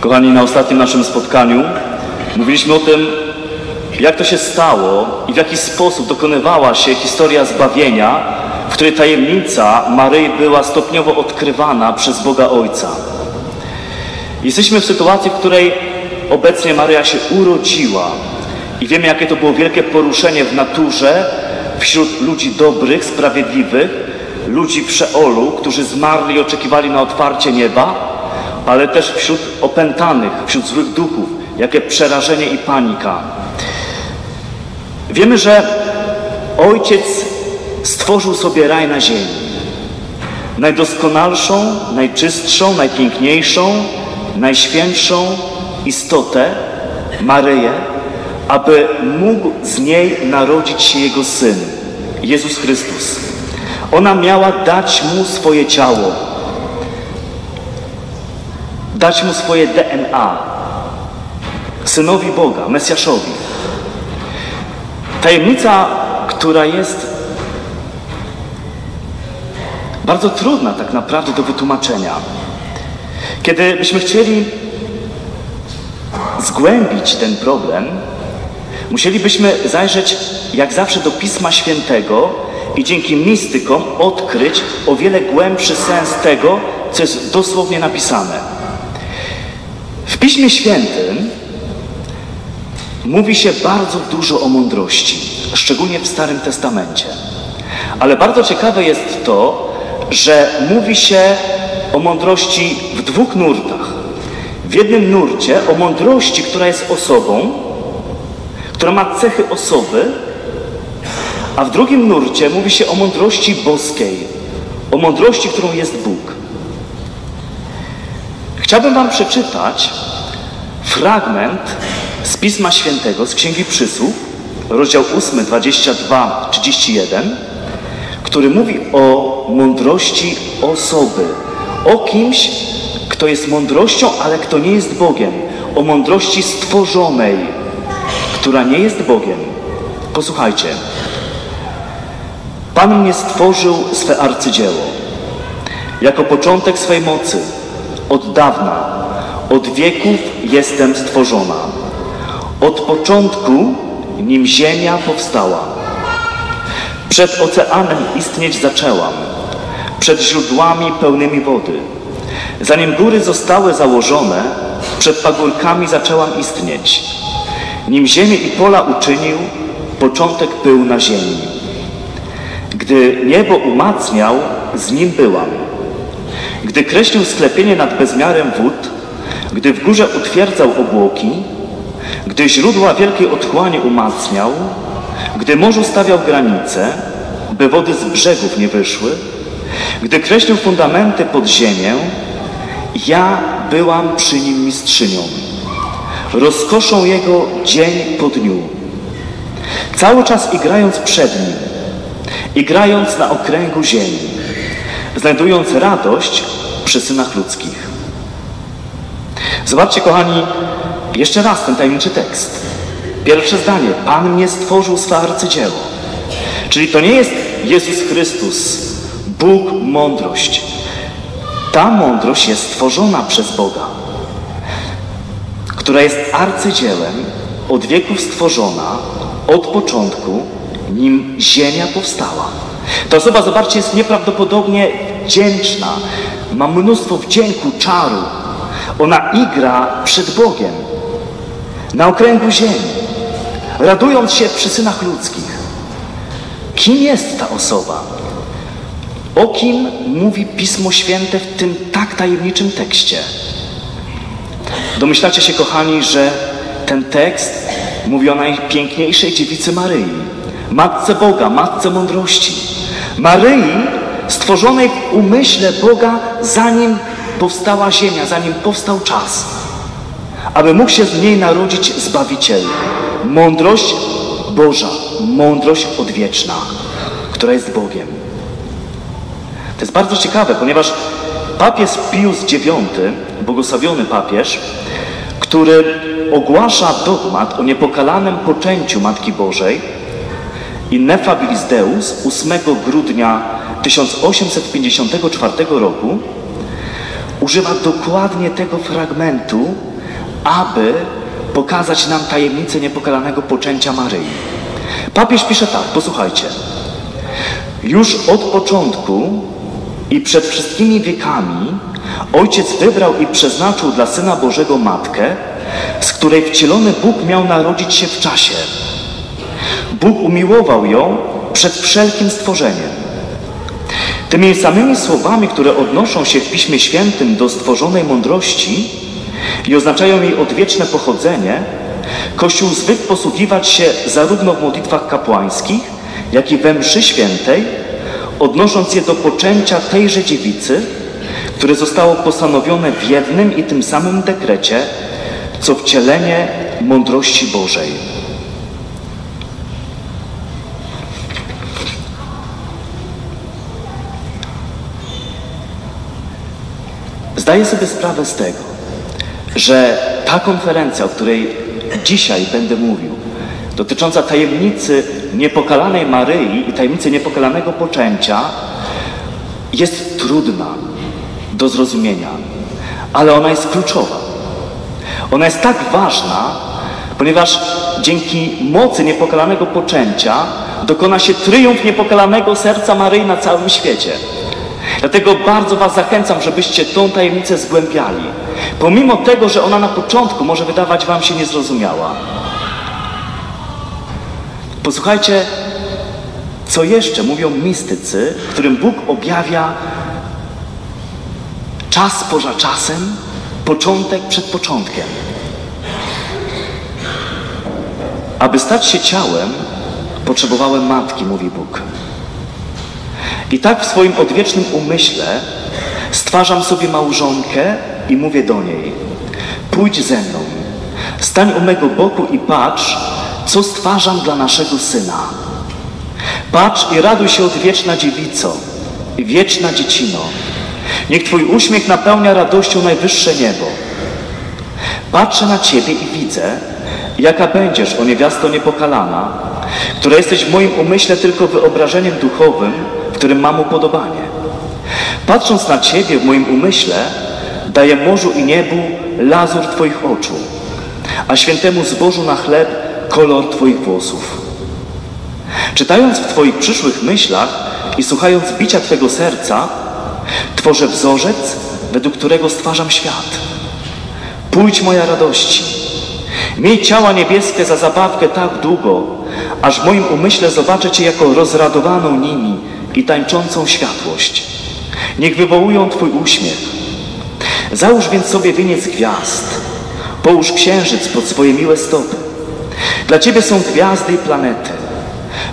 Kochani, na ostatnim naszym spotkaniu mówiliśmy o tym, jak to się stało i w jaki sposób dokonywała się historia zbawienia, w której tajemnica Maryi była stopniowo odkrywana przez Boga Ojca. Jesteśmy w sytuacji, w której obecnie Maryja się urodziła i wiemy, jakie to było wielkie poruszenie w naturze wśród ludzi dobrych, sprawiedliwych, ludzi w Szeolu, którzy zmarli i oczekiwali na otwarcie nieba, ale też wśród opętanych, wśród złych duchów, jakie przerażenie i panika. Wiemy, że Ojciec stworzył sobie raj na ziemi. Najdoskonalszą, najczystszą, najpiękniejszą, najświętszą istotę, Maryję, aby mógł z niej narodzić się Jego Syn, Jezus Chrystus. Ona miała dać Mu swoje ciało, dać Mu swoje DNA, Synowi Boga, Mesjaszowi. Tajemnica, która jest bardzo trudna tak naprawdę do wytłumaczenia. Kiedy byśmy chcieli zgłębić ten problem, musielibyśmy zajrzeć jak zawsze do Pisma Świętego i dzięki mistykom odkryć o wiele głębszy sens tego, co jest dosłownie napisane. Piśmie Świętym mówi się bardzo dużo o mądrości, szczególnie w Starym Testamencie. Ale bardzo ciekawe jest to, że mówi się o mądrości w dwóch nurtach. W jednym nurcie o mądrości, która jest osobą, która ma cechy osoby, a w drugim nurcie mówi się o mądrości boskiej, o mądrości, którą jest Bóg. Chciałbym Wam przeczytać fragment z Pisma Świętego, z Księgi Przysłów, rozdział 8, 22, 31, który mówi o mądrości osoby, o kimś, kto jest mądrością, ale kto nie jest Bogiem, o mądrości stworzonej, która nie jest Bogiem. Posłuchajcie. Pan mnie stworzył swe arcydzieło, jako początek swej mocy, od dawna, od wieków jestem stworzona. Od początku, nim ziemia powstała. Przed oceanem istnieć zaczęłam, przed źródłami pełnymi wody. Zanim góry zostały założone, przed pagórkami zaczęłam istnieć. Nim ziemię i pola uczynił, początek był na ziemi. Gdy niebo umacniał, z nim byłam. Gdy kreślił sklepienie nad bezmiarem wód, gdy w górze utwierdzał obłoki, gdy źródła wielkiej otchłani umacniał, gdy morzu stawiał granice, by wody z brzegów nie wyszły, gdy kreślił fundamenty pod ziemię, ja byłam przy nim mistrzynią, rozkoszą jego dzień po dniu. Cały czas igrając przed nim, igrając na okręgu ziemi, znajdując radość przy synach ludzkich. Zobaczcie, kochani, jeszcze raz ten tajemniczy tekst. Pierwsze zdanie. Pan mnie stworzył swe arcydzieło. Czyli to nie jest Jezus Chrystus, Bóg mądrość. Ta mądrość jest stworzona przez Boga, która jest arcydziełem, od wieków stworzona, od początku, nim ziemia powstała. Ta osoba, zobaczcie, jest nieprawdopodobnie wdzięczna, ma mnóstwo wdzięku, czaru. Ona igra przed Bogiem, na okręgu ziemi, radując się przy synach ludzkich. Kim jest ta osoba? O kim mówi Pismo Święte w tym tak tajemniczym tekście? Domyślacie się, kochani, że ten tekst mówi o najpiękniejszej dziewicy Maryi, Matce Boga, Matce Mądrości. Maryi, stworzonej w umyśle Boga, zanim powstała ziemia, zanim powstał czas, aby mógł się z niej narodzić Zbawiciel. Mądrość Boża, mądrość odwieczna, która jest Bogiem. To jest bardzo ciekawe, ponieważ papież Pius IX, błogosławiony papież, który ogłasza dogmat o niepokalanym poczęciu Matki Bożej, Innefabilis Deus 8 grudnia 1854 roku używa dokładnie tego fragmentu aby pokazać nam tajemnicę niepokalanego poczęcia Maryi. Papież pisze tak, posłuchajcie. Już od początku i przed wszystkimi wiekami Ojciec wybrał i przeznaczył dla Syna Bożego Matkę, z której wcielony Bóg miał narodzić się w czasie. Bóg umiłował ją przed wszelkim stworzeniem. Tymi samymi słowami, które odnoszą się w Piśmie Świętym do stworzonej mądrości i oznaczają jej odwieczne pochodzenie, Kościół zwykł posługiwać się zarówno w modlitwach kapłańskich, jak i we mszy świętej, odnosząc je do poczęcia tejże dziewicy, które zostało postanowione w jednym i tym samym dekrecie, co wcielenie mądrości Bożej. Zdaję sobie sprawę z tego, że ta konferencja, o której dzisiaj będę mówił, dotycząca tajemnicy niepokalanej Maryi i tajemnicy niepokalanego poczęcia, jest trudna do zrozumienia, ale ona jest kluczowa. Ona jest tak ważna, ponieważ dzięki mocy niepokalanego poczęcia dokona się triumf niepokalanego serca Maryi na całym świecie. Dlatego bardzo Was zachęcam, żebyście tą tajemnicę zgłębiali. Pomimo tego, że ona na początku może wydawać Wam się niezrozumiała. Posłuchajcie, co jeszcze mówią mistycy, którym Bóg objawia czas poza czasem, początek przed początkiem. Aby stać się ciałem, potrzebowałem matki, mówi Bóg. I tak w swoim odwiecznym umyśle stwarzam sobie małżonkę i mówię do niej: Pójdź ze mną, stań u mego boku i patrz, co stwarzam dla naszego syna. Patrz i raduj się odwieczna dziewico wieczna dziecino. Niech Twój uśmiech napełnia radością najwyższe niebo. Patrzę na Ciebie i widzę, jaka będziesz, o niewiasto niepokalana, która jesteś w moim umyśle tylko wyobrażeniem duchowym, którym mam upodobanie. Patrząc na Ciebie w moim umyśle, daję morzu i niebu lazur Twoich oczu, a świętemu zbożu na chleb kolor Twoich włosów. Czytając w Twoich przyszłych myślach i słuchając bicia Twego serca, tworzę wzorzec, według którego stwarzam świat. Pójdź moja radości. Miej ciała niebieskie za zabawkę tak długo, aż w moim umyśle zobaczę Cię jako rozradowaną nimi i tańczącą światłość. Niech wywołują Twój uśmiech. Załóż więc sobie wieniec gwiazd. Połóż księżyc pod swoje miłe stopy. Dla Ciebie są gwiazdy i planety.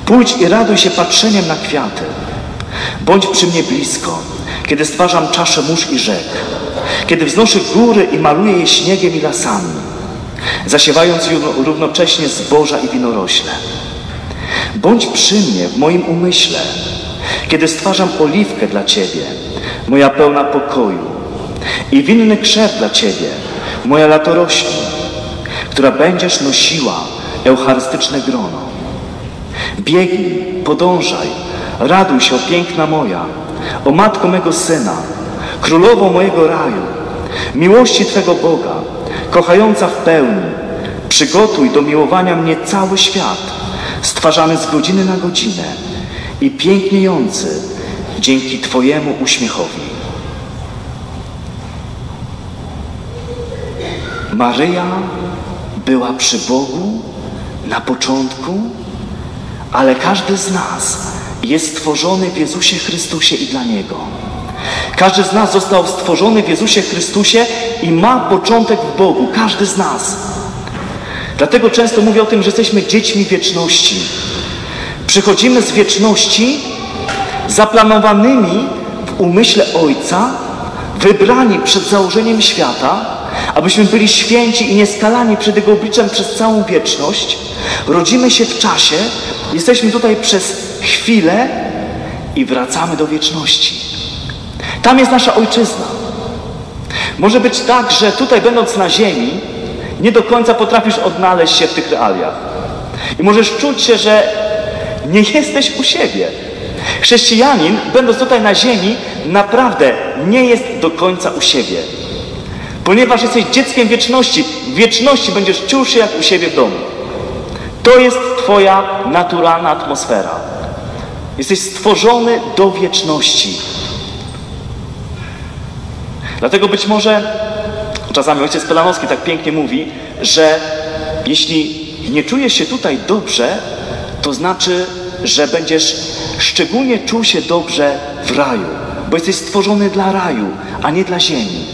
Pójdź i raduj się patrzeniem na kwiaty. Bądź przy mnie blisko, kiedy stwarzam czaszę mórz i rzek, kiedy wznoszę góry i maluję je śniegiem i lasami, zasiewając równocześnie zboża i winorośle. Bądź przy mnie w moim umyśle, kiedy stwarzam oliwkę dla Ciebie, moja pełna pokoju, i winny krzew dla Ciebie, moja latorośli, która będziesz nosiła eucharystyczne grono. Biegnij, podążaj, raduj się, o piękna moja, o matko mego syna, królowo mojego raju, miłości Twego Boga, kochająca w pełni, przygotuj do miłowania mnie cały świat, stwarzany z godziny na godzinę i piękniejący dzięki Twojemu uśmiechowi. Maryja była przy Bogu na początku, ale każdy z nas jest stworzony w Jezusie Chrystusie i dla Niego. Każdy z nas został stworzony w Jezusie Chrystusie i ma początek w Bogu. Każdy z nas. Dlatego często mówię o tym, że jesteśmy dziećmi wieczności. Przychodzimy z wieczności zaplanowanymi w umyśle Ojca, wybrani przed założeniem świata, abyśmy byli święci i nieskalani przed Jego obliczem przez całą wieczność. Rodzimy się w czasie, jesteśmy tutaj przez chwilę i wracamy do wieczności. Tam jest nasza ojczyzna. Może być tak, że tutaj będąc na ziemi, nie do końca potrafisz odnaleźć się w tych realiach. I możesz czuć się, że nie jesteś u siebie. Chrześcijanin, będąc tutaj na ziemi, naprawdę nie jest do końca u siebie. Ponieważ jesteś dzieckiem wieczności, w wieczności będziesz czuł się jak u siebie w domu. To jest Twoja naturalna atmosfera. Jesteś stworzony do wieczności. Dlatego być może czasami ojciec Pelanowski tak pięknie mówi, że jeśli nie czujesz się tutaj dobrze, to znaczy, że będziesz szczególnie czuł się dobrze w raju, bo jesteś stworzony dla raju, a nie dla ziemi.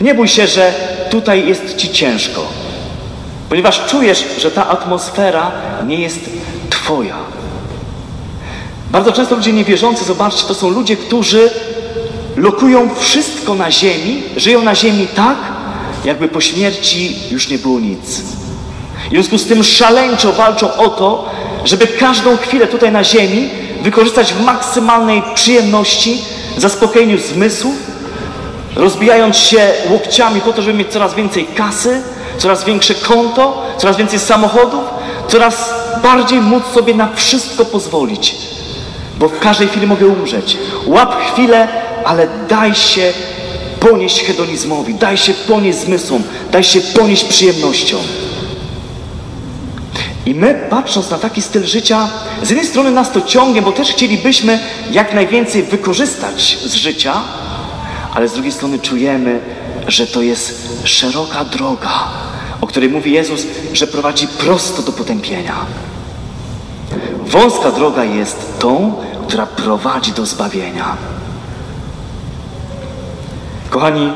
Nie bój się, że tutaj jest ci ciężko, ponieważ czujesz, że ta atmosfera nie jest Twoja. Bardzo często ludzie niewierzący, zobaczcie, to są ludzie, którzy lokują wszystko na ziemi, żyją na ziemi tak, jakby po śmierci już nie było nic. W związku z tym szaleńczo walczą o to, żeby każdą chwilę tutaj na ziemi wykorzystać w maksymalnej przyjemności, zaspokojeniu zmysłów, rozbijając się łokciami po to, żeby mieć coraz więcej kasy, coraz większe konto, coraz więcej samochodów, coraz bardziej móc sobie na wszystko pozwolić. Bo w każdej chwili mogę umrzeć. Łap chwilę, ale daj się ponieść hedonizmowi, daj się ponieść zmysłom, daj się ponieść przyjemnościom. I my, patrząc na taki styl życia, z jednej strony nas to ciągnie, bo też chcielibyśmy jak najwięcej wykorzystać z życia, ale z drugiej strony czujemy, że to jest szeroka droga, o której mówi Jezus, że prowadzi prosto do potępienia. Wąska droga jest tą, która prowadzi do zbawienia. Kochani,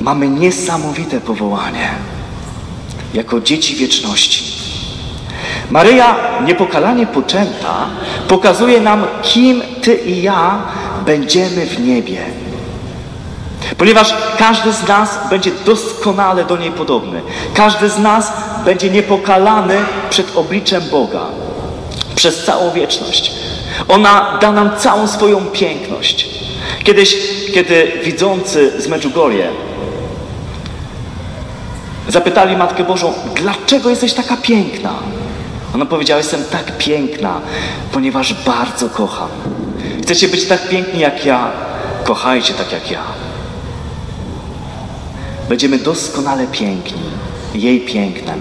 mamy niesamowite powołanie jako dzieci wieczności. Maryja, niepokalanie poczęta, pokazuje nam, kim Ty i ja będziemy w niebie. Ponieważ każdy z nas będzie doskonale do niej podobny. Każdy z nas będzie niepokalany przed obliczem Boga przez całą wieczność. Ona da nam całą swoją piękność. Kiedyś, kiedy widzący z Medjugorje zapytali Matkę Bożą, dlaczego jesteś taka piękna? Ona powiedziała, jestem tak piękna, ponieważ bardzo kocham. Chcecie być tak piękni jak ja, kochajcie tak jak ja. Będziemy doskonale piękni, jej pięknem.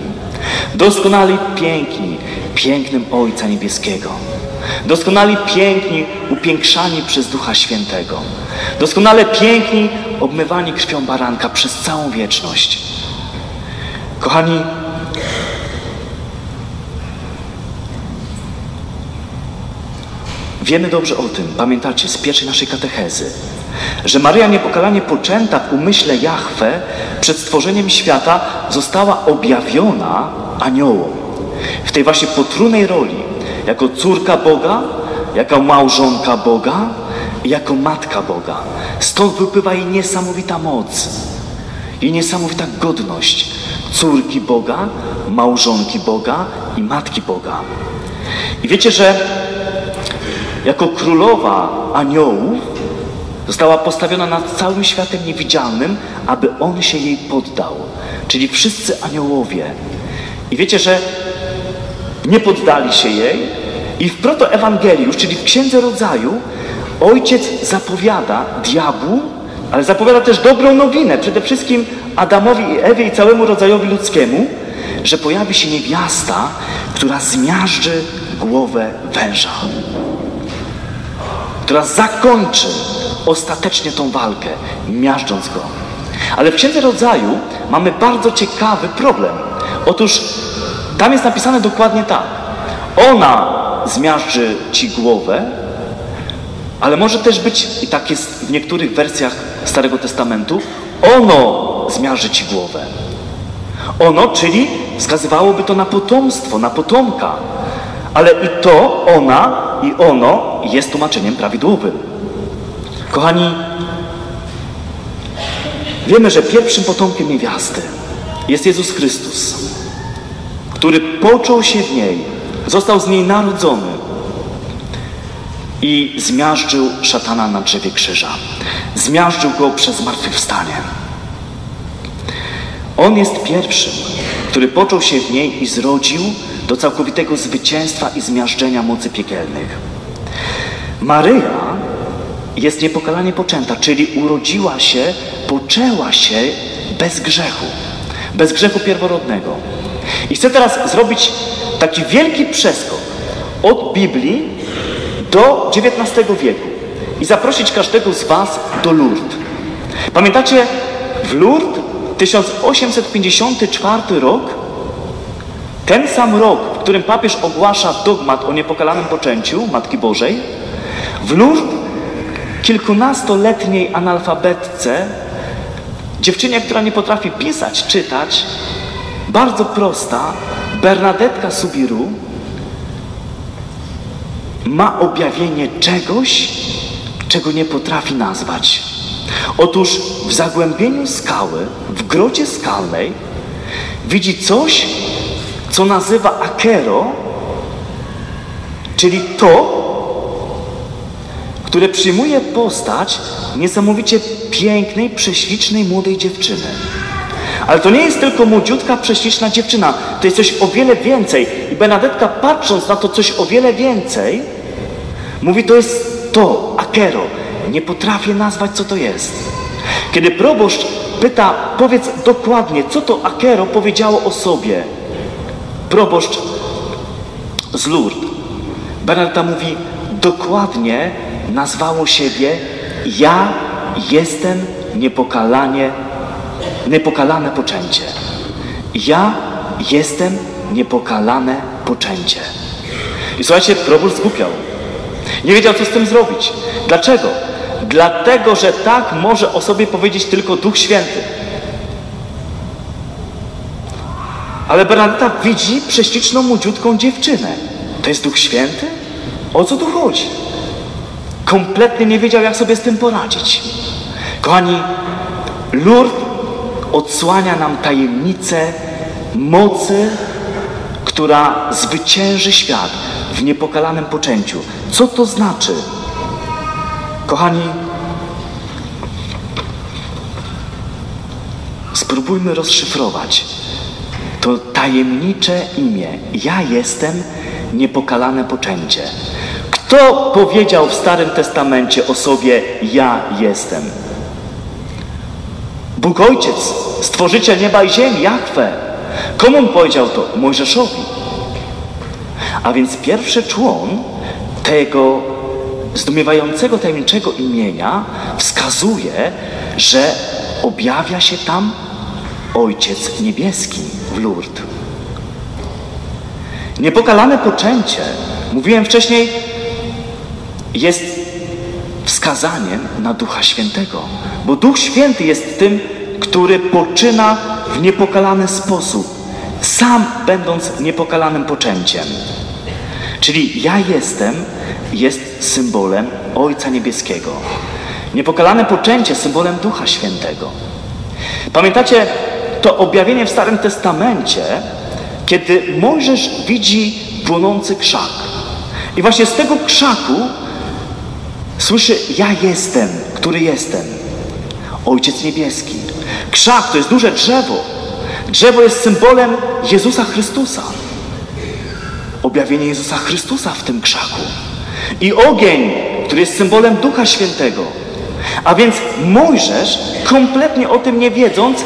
Doskonale piękni, pięknym Ojca Niebieskiego. Doskonali piękni, upiększani przez Ducha Świętego. Doskonale piękni, obmywani krwią baranka przez całą wieczność. Kochani, wiemy dobrze o tym, pamiętacie, z pierwszej naszej katechezy, że Maryja niepokalanie poczęta w umyśle Jahwe przed stworzeniem świata została objawiona aniołom. W tej właśnie potrójnej roli, jako córka Boga, jako małżonka Boga i jako matka Boga. Stąd wypływa jej niesamowita moc, jej niesamowita godność córki Boga, małżonki Boga i matki Boga. I wiecie, że jako królowa aniołów została postawiona nad całym światem niewidzialnym, aby on się jej poddał. Czyli wszyscy aniołowie. I wiecie, że nie poddali się jej i w protoewangeliusz, czyli w Księdze Rodzaju, ojciec zapowiada diabłu, ale zapowiada też dobrą nowinę, przede wszystkim Adamowi i Ewie i całemu rodzajowi ludzkiemu, że pojawi się niewiasta, która zmiażdży głowę węża, która zakończy ostatecznie tą walkę, miażdżąc go. Ale w Księdze Rodzaju mamy bardzo ciekawy problem. Otóż tam jest napisane dokładnie tak. Ona zmiażdży ci głowę, ale może też być, i tak jest w niektórych wersjach Starego Testamentu, ono zmiażdży ci głowę. Ono, czyli wskazywałoby to na potomstwo, na potomka. Ale i to, ona i ono jest tłumaczeniem prawidłowym. Kochani, wiemy, że pierwszym potomkiem niewiasty jest Jezus Chrystus, który począł się w niej, został z niej narodzony i zmiażdżył szatana na drzewie krzyża. Zmiażdżył go przez zmartwychwstanie. On jest pierwszym, który począł się w niej i zrodził do całkowitego zwycięstwa i zmiażdżenia mocy piekielnych. Maryja jest niepokalanie poczęta, czyli urodziła się, poczęła się bez grzechu, bez grzechu pierworodnego. I chcę teraz zrobić taki wielki przeskok od Biblii do XIX wieku i zaprosić każdego z Was do Lourdes. Pamiętacie, w Lourdes 1854 rok, ten sam rok, w którym papież ogłasza dogmat o niepokalanym poczęciu Matki Bożej, w Lourdes kilkunastoletniej analfabetce, dziewczynie, która nie potrafi pisać, czytać, bardzo prosta, Bernadetka Subiru ma objawienie czegoś, czego nie potrafi nazwać. Otóż w zagłębieniu skały, w grocie skalnej, widzi coś, co nazywa akero, czyli to, które przyjmuje postać niesamowicie pięknej, prześlicznej, młodej dziewczyny. Ale to nie jest tylko młodziutka, prześliczna dziewczyna. To jest coś o wiele więcej. I Benadetka patrząc na to coś o wiele więcej, mówi, to jest to, akero. Nie potrafię nazwać, co to jest. Kiedy proboszcz pyta, powiedz dokładnie, co to akero powiedziało o sobie. Proboszcz z Lourdes. Bernadetta mówi, dokładnie nazwało siebie ja jestem niepokalanie, niepokalane poczęcie. Ja jestem niepokalane poczęcie. I słuchajcie, proboszcz zgłupiał. Nie wiedział, co z tym zrobić. Dlaczego? Dlatego, że tak może o sobie powiedzieć tylko Duch Święty. Ale Bernadetta widzi prześliczną, młodziutką dziewczynę. To jest Duch Święty? O co tu chodzi? Kompletnie nie wiedział, jak sobie z tym poradzić. Kochani, Lourdes odsłania nam tajemnicę mocy, która zwycięży świat w niepokalanym poczęciu. Co to znaczy? Kochani, spróbujmy rozszyfrować to tajemnicze imię. Ja jestem niepokalane poczęcie. Kto powiedział w Starym Testamencie o sobie ja jestem? Bóg Ojciec, Stworzyciel nieba i ziemi, Jachwę. Komu powiedział to? Mojżeszowi. A więc pierwszy człon tego zdumiewającego, tajemniczego imienia wskazuje, że objawia się tam Ojciec Niebieski w Lourdes. Niepokalane poczęcie, mówiłem wcześniej, jest wskazaniem na Ducha Świętego, bo Duch Święty jest tym, który poczyna w niepokalany sposób, sam będąc niepokalanym poczęciem. Czyli ja jestem jest symbolem Ojca Niebieskiego. Niepokalane poczęcie symbolem Ducha Świętego. Pamiętacie to objawienie w Starym Testamencie, kiedy Mojżesz widzi płonący krzak. I właśnie z tego krzaku słyszy: Ja jestem, który jestem. Ojciec Niebieski. Krzak to jest duże drzewo. Drzewo jest symbolem Jezusa Chrystusa. Objawienie Jezusa Chrystusa w tym krzaku. I ogień, który jest symbolem Ducha Świętego. A więc Mojżesz, kompletnie o tym nie wiedząc,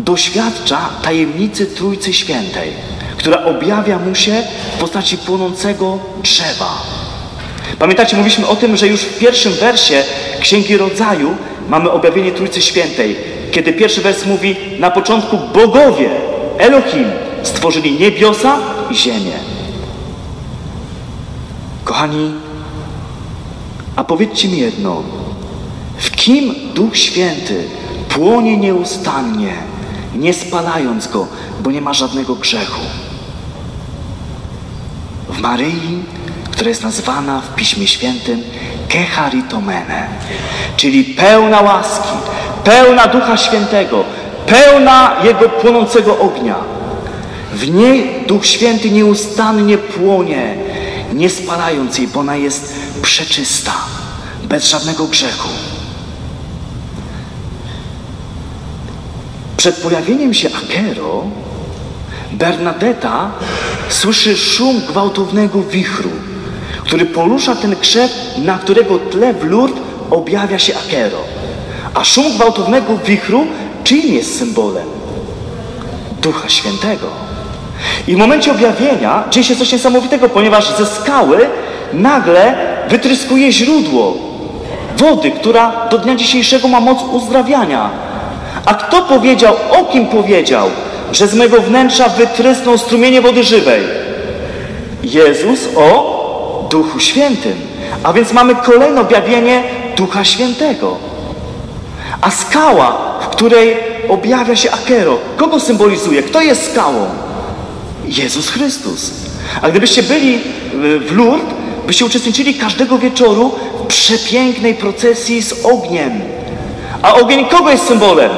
doświadcza tajemnicy Trójcy Świętej, która objawia mu się w postaci płonącego drzewa. Pamiętacie, mówiliśmy o tym, że już w pierwszym wersie Księgi Rodzaju mamy objawienie Trójcy Świętej, kiedy pierwszy wers mówi, na początku bogowie, Elohim, stworzyli niebiosa i ziemię. Kochani, a powiedzcie mi jedno, w kim Duch Święty płonie nieustannie, nie spalając go, bo nie ma żadnego grzechu? W Maryi, która jest nazwana w Piśmie Świętym Kecharitomene, czyli pełna łaski, pełna Ducha Świętego, pełna Jego płonącego ognia. W niej Duch Święty nieustannie płonie, nie spalając jej, bo ona jest przeczysta, bez żadnego grzechu. Przed pojawieniem się Akero, Bernadetta słyszy szum gwałtownego wichru, który porusza ten krzew, na którego tle w Lourdes objawia się Akero. A szum gwałtownego wichru czyim jest symbolem? Ducha Świętego. I w momencie objawienia dzieje się coś niesamowitego, ponieważ ze skały nagle wytryskuje źródło wody, która do dnia dzisiejszego ma moc uzdrawiania. A kto powiedział, o kim powiedział, że z mego wnętrza wytrysną strumienie wody żywej? Jezus o Duchu Świętym. A więc mamy kolejne objawienie Ducha Świętego. A skała, w której objawia się Akero, kogo symbolizuje? Kto jest skałą? Jezus Chrystus. A gdybyście byli w Lourdes, byście uczestniczyli każdego wieczoru w przepięknej procesji z ogniem. A ogień kogo jest symbolem?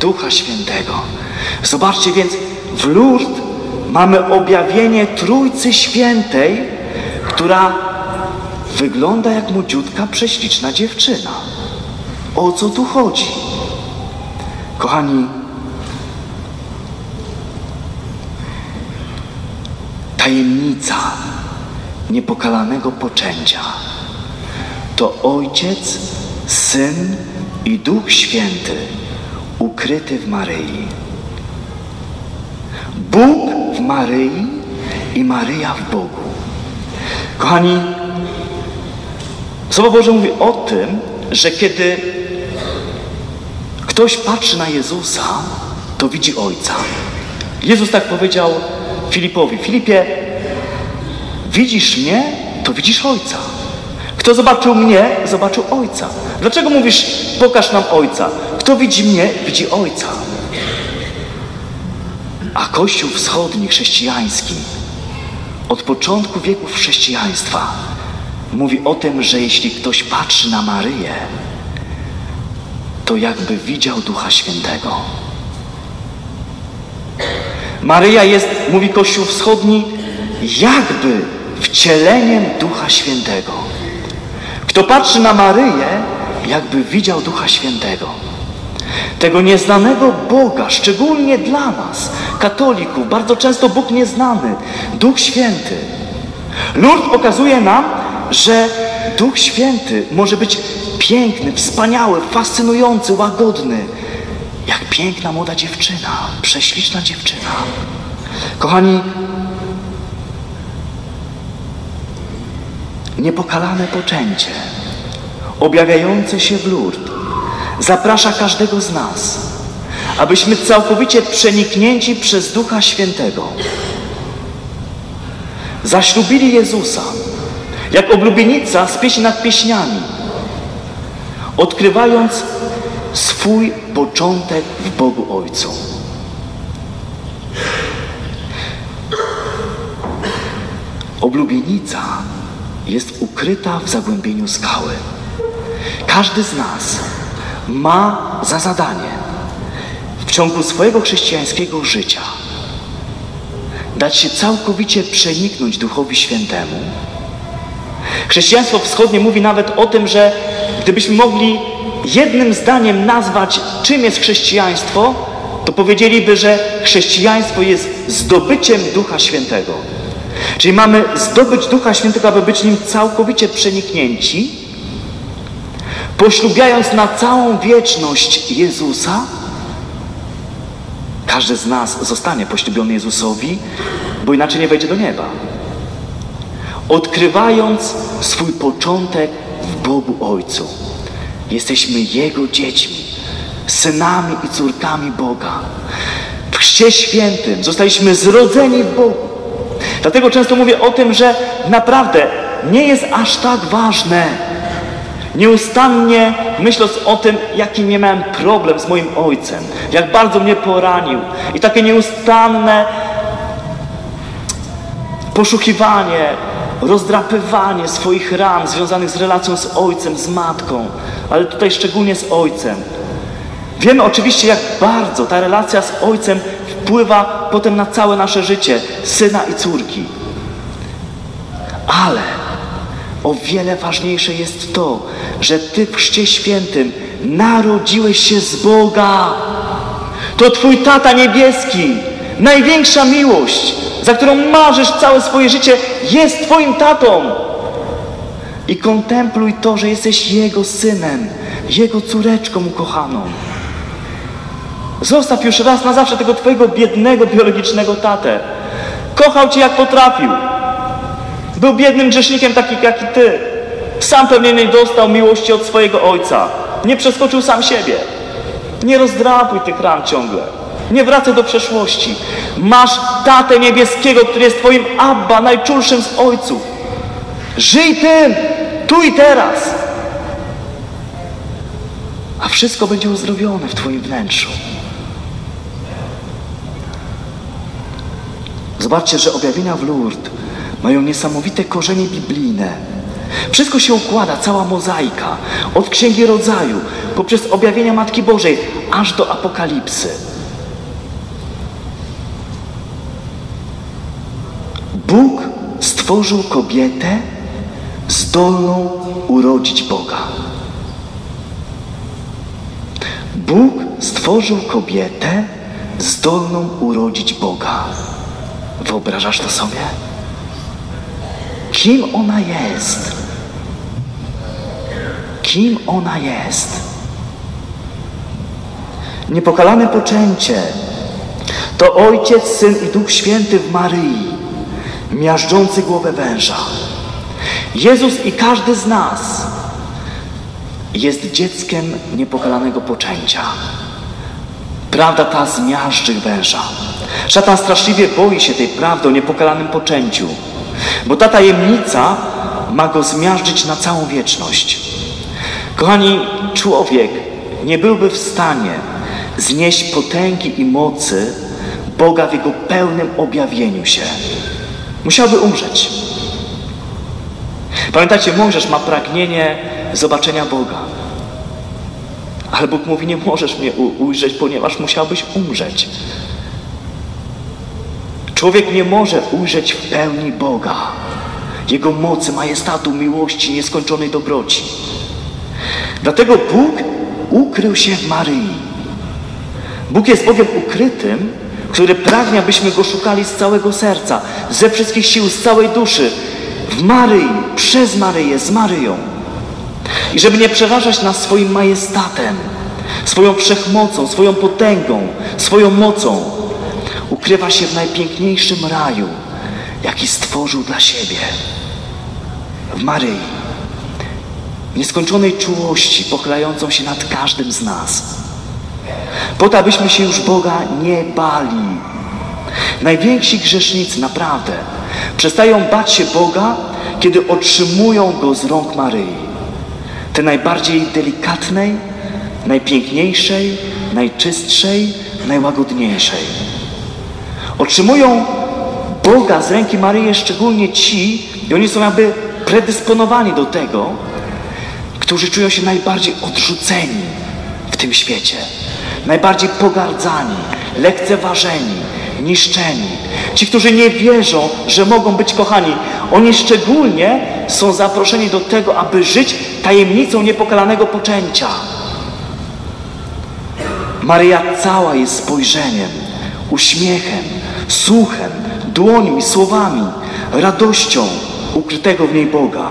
Ducha Świętego. Zobaczcie więc, w Lourdes mamy objawienie Trójcy Świętej, która wygląda jak młodziutka, prześliczna dziewczyna. O co tu chodzi? Kochani, tajemnica niepokalanego poczęcia to Ojciec, Syn i Duch Święty ukryty w Maryi. Bóg w Maryi i Maryja w Bogu. Kochani, Słowo Boże mówi o tym, że kiedy ktoś patrzy na Jezusa, to widzi Ojca. Jezus tak powiedział Filipowi: Filipie, widzisz mnie, to widzisz Ojca. Kto zobaczył mnie, zobaczył Ojca. Dlaczego mówisz, pokaż nam Ojca? Kto widzi mnie, widzi Ojca. A Kościół wschodni, chrześcijański, od początku wieków chrześcijaństwa mówi o tym, że jeśli ktoś patrzy na Maryję, to jakby widział Ducha Świętego. Maryja jest, mówi Kościół Wschodni, jakby wcieleniem Ducha Świętego. Kto patrzy na Maryję, jakby widział Ducha Świętego. Tego nieznanego Boga, szczególnie dla nas, katolików, bardzo często Bóg nieznany, Duch Święty. Lourdes pokazuje nam, że Duch Święty może być piękny, wspaniały, fascynujący, łagodny, jak piękna młoda dziewczyna, prześliczna dziewczyna. Kochani, niepokalane poczęcie, objawiające się w Lourdes, zaprasza każdego z nas, abyśmy całkowicie przeniknięci przez Ducha Świętego zaślubili Jezusa, jak oblubienica z pieśni nad pieśniami, odkrywając swój początek w Bogu Ojcu. Oblubienica jest ukryta w zagłębieniu skały. Każdy z nas ma za zadanie w ciągu swojego chrześcijańskiego życia dać się całkowicie przeniknąć Duchowi Świętemu. Chrześcijaństwo wschodnie mówi nawet o tym, że gdybyśmy mogli jednym zdaniem nazwać, czym jest chrześcijaństwo, to powiedzieliby, że chrześcijaństwo jest zdobyciem Ducha Świętego. Czyli mamy zdobyć Ducha Świętego, aby być nim całkowicie przeniknięci, poślubiając na całą wieczność Jezusa. Każdy z nas zostanie poślubiony Jezusowi, bo inaczej nie wejdzie do nieba. Odkrywając swój początek w Bogu Ojcu. Jesteśmy Jego dziećmi, synami i córkami Boga. W Chrzcie Świętym zostaliśmy zrodzeni w Bogu. Dlatego często mówię o tym, że naprawdę nie jest aż tak ważne. Nieustannie myśląc o tym, jaki nie miałem problem z moim ojcem, jak bardzo mnie poranił i takie nieustanne poszukiwanie, rozdrapywanie swoich ran związanych z relacją z ojcem, z matką, ale tutaj szczególnie z ojcem. Wiemy oczywiście, jak bardzo ta relacja z ojcem wpływa potem na całe nasze życie, syna i córki. Ale o wiele ważniejsze jest to, że Ty w Chrzcie Świętym narodziłeś się z Boga. To Twój Tata Niebieski największa miłość, za którą marzysz całe swoje życie, jest Twoim tatą. I kontempluj to, że jesteś Jego synem, Jego córeczką ukochaną. Zostaw już raz na zawsze tego Twojego biednego, biologicznego tatę. Kochał Cię jak potrafił. Był biednym grzesznikiem taki jak i Ty. Sam pewnie nie dostał miłości od swojego ojca. Nie przeskoczył sam siebie. Nie rozdrapuj tych ran ciągle. Nie wracaj do przeszłości. Masz tatę niebieskiego, który jest Twoim Abba, najczulszym z ojców. Żyj tym, tu i teraz. A wszystko będzie uzdrowione w Twoim wnętrzu. Zobaczcie, że objawienia w Lourdes mają niesamowite korzenie biblijne. Wszystko się układa, cała mozaika, od Księgi Rodzaju, poprzez objawienia Matki Bożej, aż do Apokalipsy. Bóg stworzył kobietę zdolną urodzić Boga. Bóg stworzył kobietę zdolną urodzić Boga. Wyobrażasz to sobie? Kim ona jest? Kim ona jest? Niepokalane poczęcie to Ojciec, Syn i Duch Święty w Maryi, miażdżący głowę węża. Jezus i każdy z nas jest dzieckiem niepokalanego poczęcia. Prawda ta zmiażdży węża. Szatan straszliwie boi się tej prawdy o niepokalanym poczęciu, bo ta tajemnica ma go zmiażdżyć na całą wieczność. Kochani, człowiek nie byłby w stanie znieść potęgi i mocy Boga w Jego pełnym objawieniu się. Musiałby umrzeć. Pamiętacie, Mojżesz ma pragnienie zobaczenia Boga. Ale Bóg mówi, nie możesz mnie ujrzeć, ponieważ musiałbyś umrzeć. Człowiek nie może ujrzeć w pełni Boga, Jego mocy, majestatu, miłości, nieskończonej dobroci. Dlatego Bóg ukrył się w Maryi. Bóg jest Bogiem ukrytym, który pragnie, abyśmy Go szukali z całego serca, ze wszystkich sił, z całej duszy, w Maryi, przez Maryję, z Maryją. I żeby nie przeważać nas swoim majestatem, swoją wszechmocą, swoją potęgą, swoją mocą, ukrywa się w najpiękniejszym raju, jaki stworzył dla siebie. W Maryi, nieskończonej czułości pochylającą się nad każdym z nas. Po to, abyśmy się już Boga nie bali. Najwięksi grzesznicy naprawdę przestają bać się Boga, kiedy otrzymują Go z rąk Maryi. Tej najbardziej delikatnej, najpiękniejszej, najczystszej, najłagodniejszej. Otrzymują Boga z ręki Maryi szczególnie ci, i oni są jakby predysponowani do tego, którzy czują się najbardziej odrzuceni w tym świecie, najbardziej pogardzani, lekceważeni, niszczeni. Ci, którzy nie wierzą, że mogą być kochani, oni szczególnie są zaproszeni do tego, aby żyć tajemnicą niepokalanego poczęcia. Maryja cała jest spojrzeniem, uśmiechem, słuchem, dłońmi, słowami, radością ukrytego w niej Boga.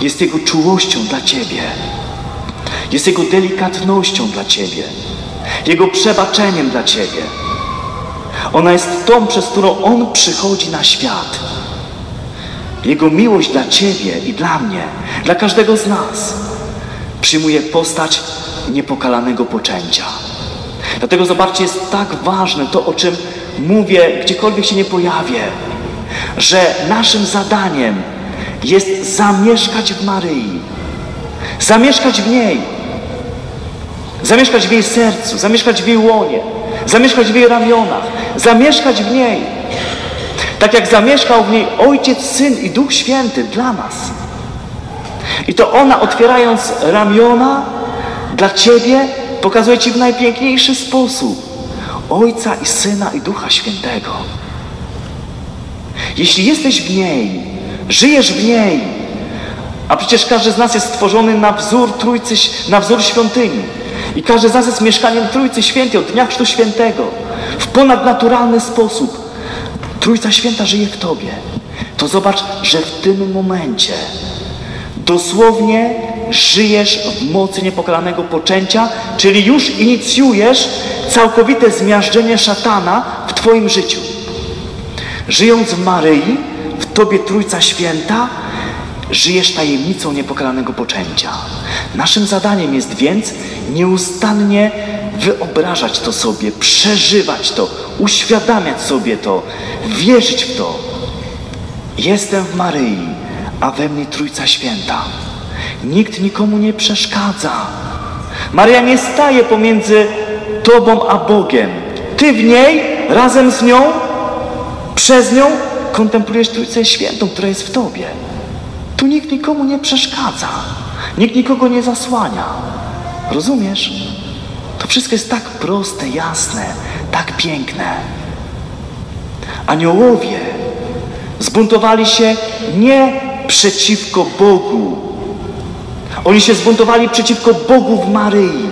Jest Jego czułością dla Ciebie. Jest Jego delikatnością dla Ciebie. Jego przebaczeniem dla Ciebie. Ona jest tą, przez którą On przychodzi na świat. Jego miłość dla Ciebie i dla mnie, dla każdego z nas, przyjmuje postać niepokalanego poczęcia. Dlatego zobaczcie, jest tak ważne to, o czym mówię, gdziekolwiek się nie pojawię, że naszym zadaniem jest zamieszkać w Maryi, zamieszkać w niej, zamieszkać w jej sercu, zamieszkać w jej łonie, zamieszkać w jej ramionach, zamieszkać w niej. Tak jak zamieszkał w niej Ojciec, Syn i Duch Święty dla nas. I to ona, otwierając ramiona dla Ciebie, pokazuje Ci w najpiękniejszy sposób Ojca i Syna i Ducha Świętego. Jeśli jesteś w niej, żyjesz w niej, a przecież każdy z nas jest stworzony na wzór Trójcy, na wzór świątyni. I każe zas mieszkaniem Trójcy Świętej od Dnia Chrztu Świętego w ponadnaturalny sposób. Trójca Święta żyje w Tobie. To zobacz, że w tym momencie dosłownie żyjesz w mocy niepokalanego poczęcia, czyli już inicjujesz całkowite zmiażdżenie szatana w Twoim życiu. Żyjąc w Maryi, w Tobie Trójca Święta, żyjesz tajemnicą niepokalanego poczęcia. Naszym zadaniem jest więc nieustannie wyobrażać to sobie, przeżywać to, uświadamiać sobie to, wierzyć w to. Jestem w Maryi, a we mnie Trójca Święta. Nikt nikomu nie przeszkadza. Maria nie staje pomiędzy Tobą a Bogiem. Ty w niej, razem z nią, przez nią kontemplujesz Trójcę Świętą, która jest w Tobie. Tu nikt nikomu nie przeszkadza. Nikt nikogo nie zasłania. Rozumiesz? To wszystko jest tak proste, jasne, tak piękne. Aniołowie zbuntowali się nie przeciwko Bogu. Oni się zbuntowali przeciwko Bogu w Maryi.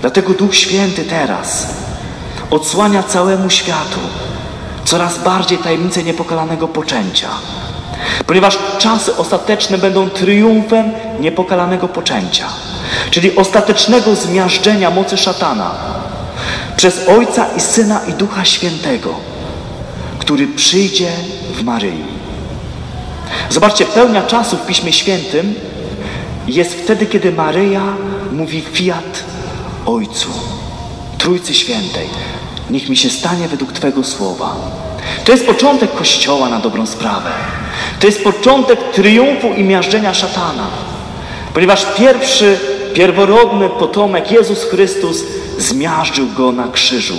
Dlatego Duch Święty teraz odsłania całemu światu coraz bardziej tajemnicę niepokalanego poczęcia. Ponieważ czasy ostateczne będą triumfem niepokalanego poczęcia, czyli ostatecznego zmiażdżenia mocy szatana przez Ojca i Syna i Ducha Świętego, który przyjdzie w Maryi. Zobaczcie, pełnia czasu w Piśmie Świętym jest wtedy, kiedy Maryja mówi fiat Ojcu, Trójcy Świętej. Niech mi się stanie według Twego słowa. To jest początek Kościoła na dobrą sprawę. To jest początek triumfu i miażdżenia szatana. Ponieważ pierwszy, pierworodny potomek Jezus Chrystus zmiażdżył go na krzyżu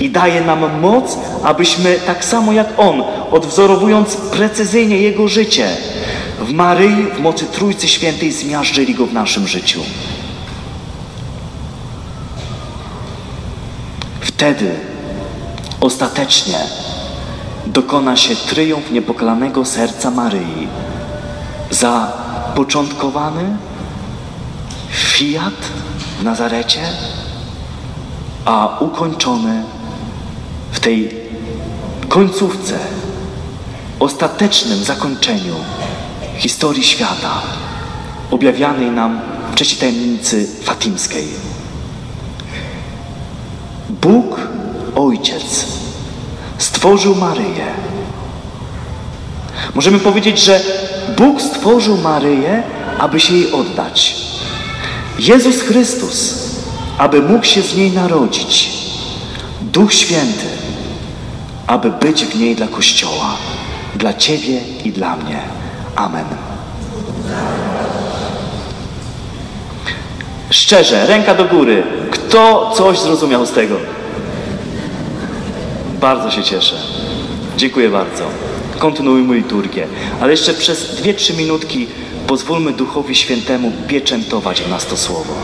i daje nam moc, abyśmy tak samo jak On, odwzorowując precyzyjnie Jego życie, w Maryi, w mocy Trójcy Świętej zmiażdżyli go w naszym życiu. Wtedy ostatecznie dokona się triumf niepokalanego serca Maryi. Zapoczątkowany fiat w Nazarecie, a ukończony w tej końcówce, ostatecznym zakończeniu historii świata, objawianej nam w trzeciej tajemnicy fatimskiej. Bóg Ojciec stworzył Maryję. Możemy powiedzieć, że Bóg stworzył Maryję, aby się jej oddać. Jezus Chrystus, aby mógł się z niej narodzić. Duch Święty, aby być w niej dla Kościoła, dla Ciebie i dla mnie. Amen. Szczerze, ręka do góry. Kto coś zrozumiał z tego? Bardzo się cieszę. Dziękuję bardzo. Kontynuujmy liturgię. Ale jeszcze przez dwie, trzy minutki pozwólmy Duchowi Świętemu pieczętować w nas to słowo.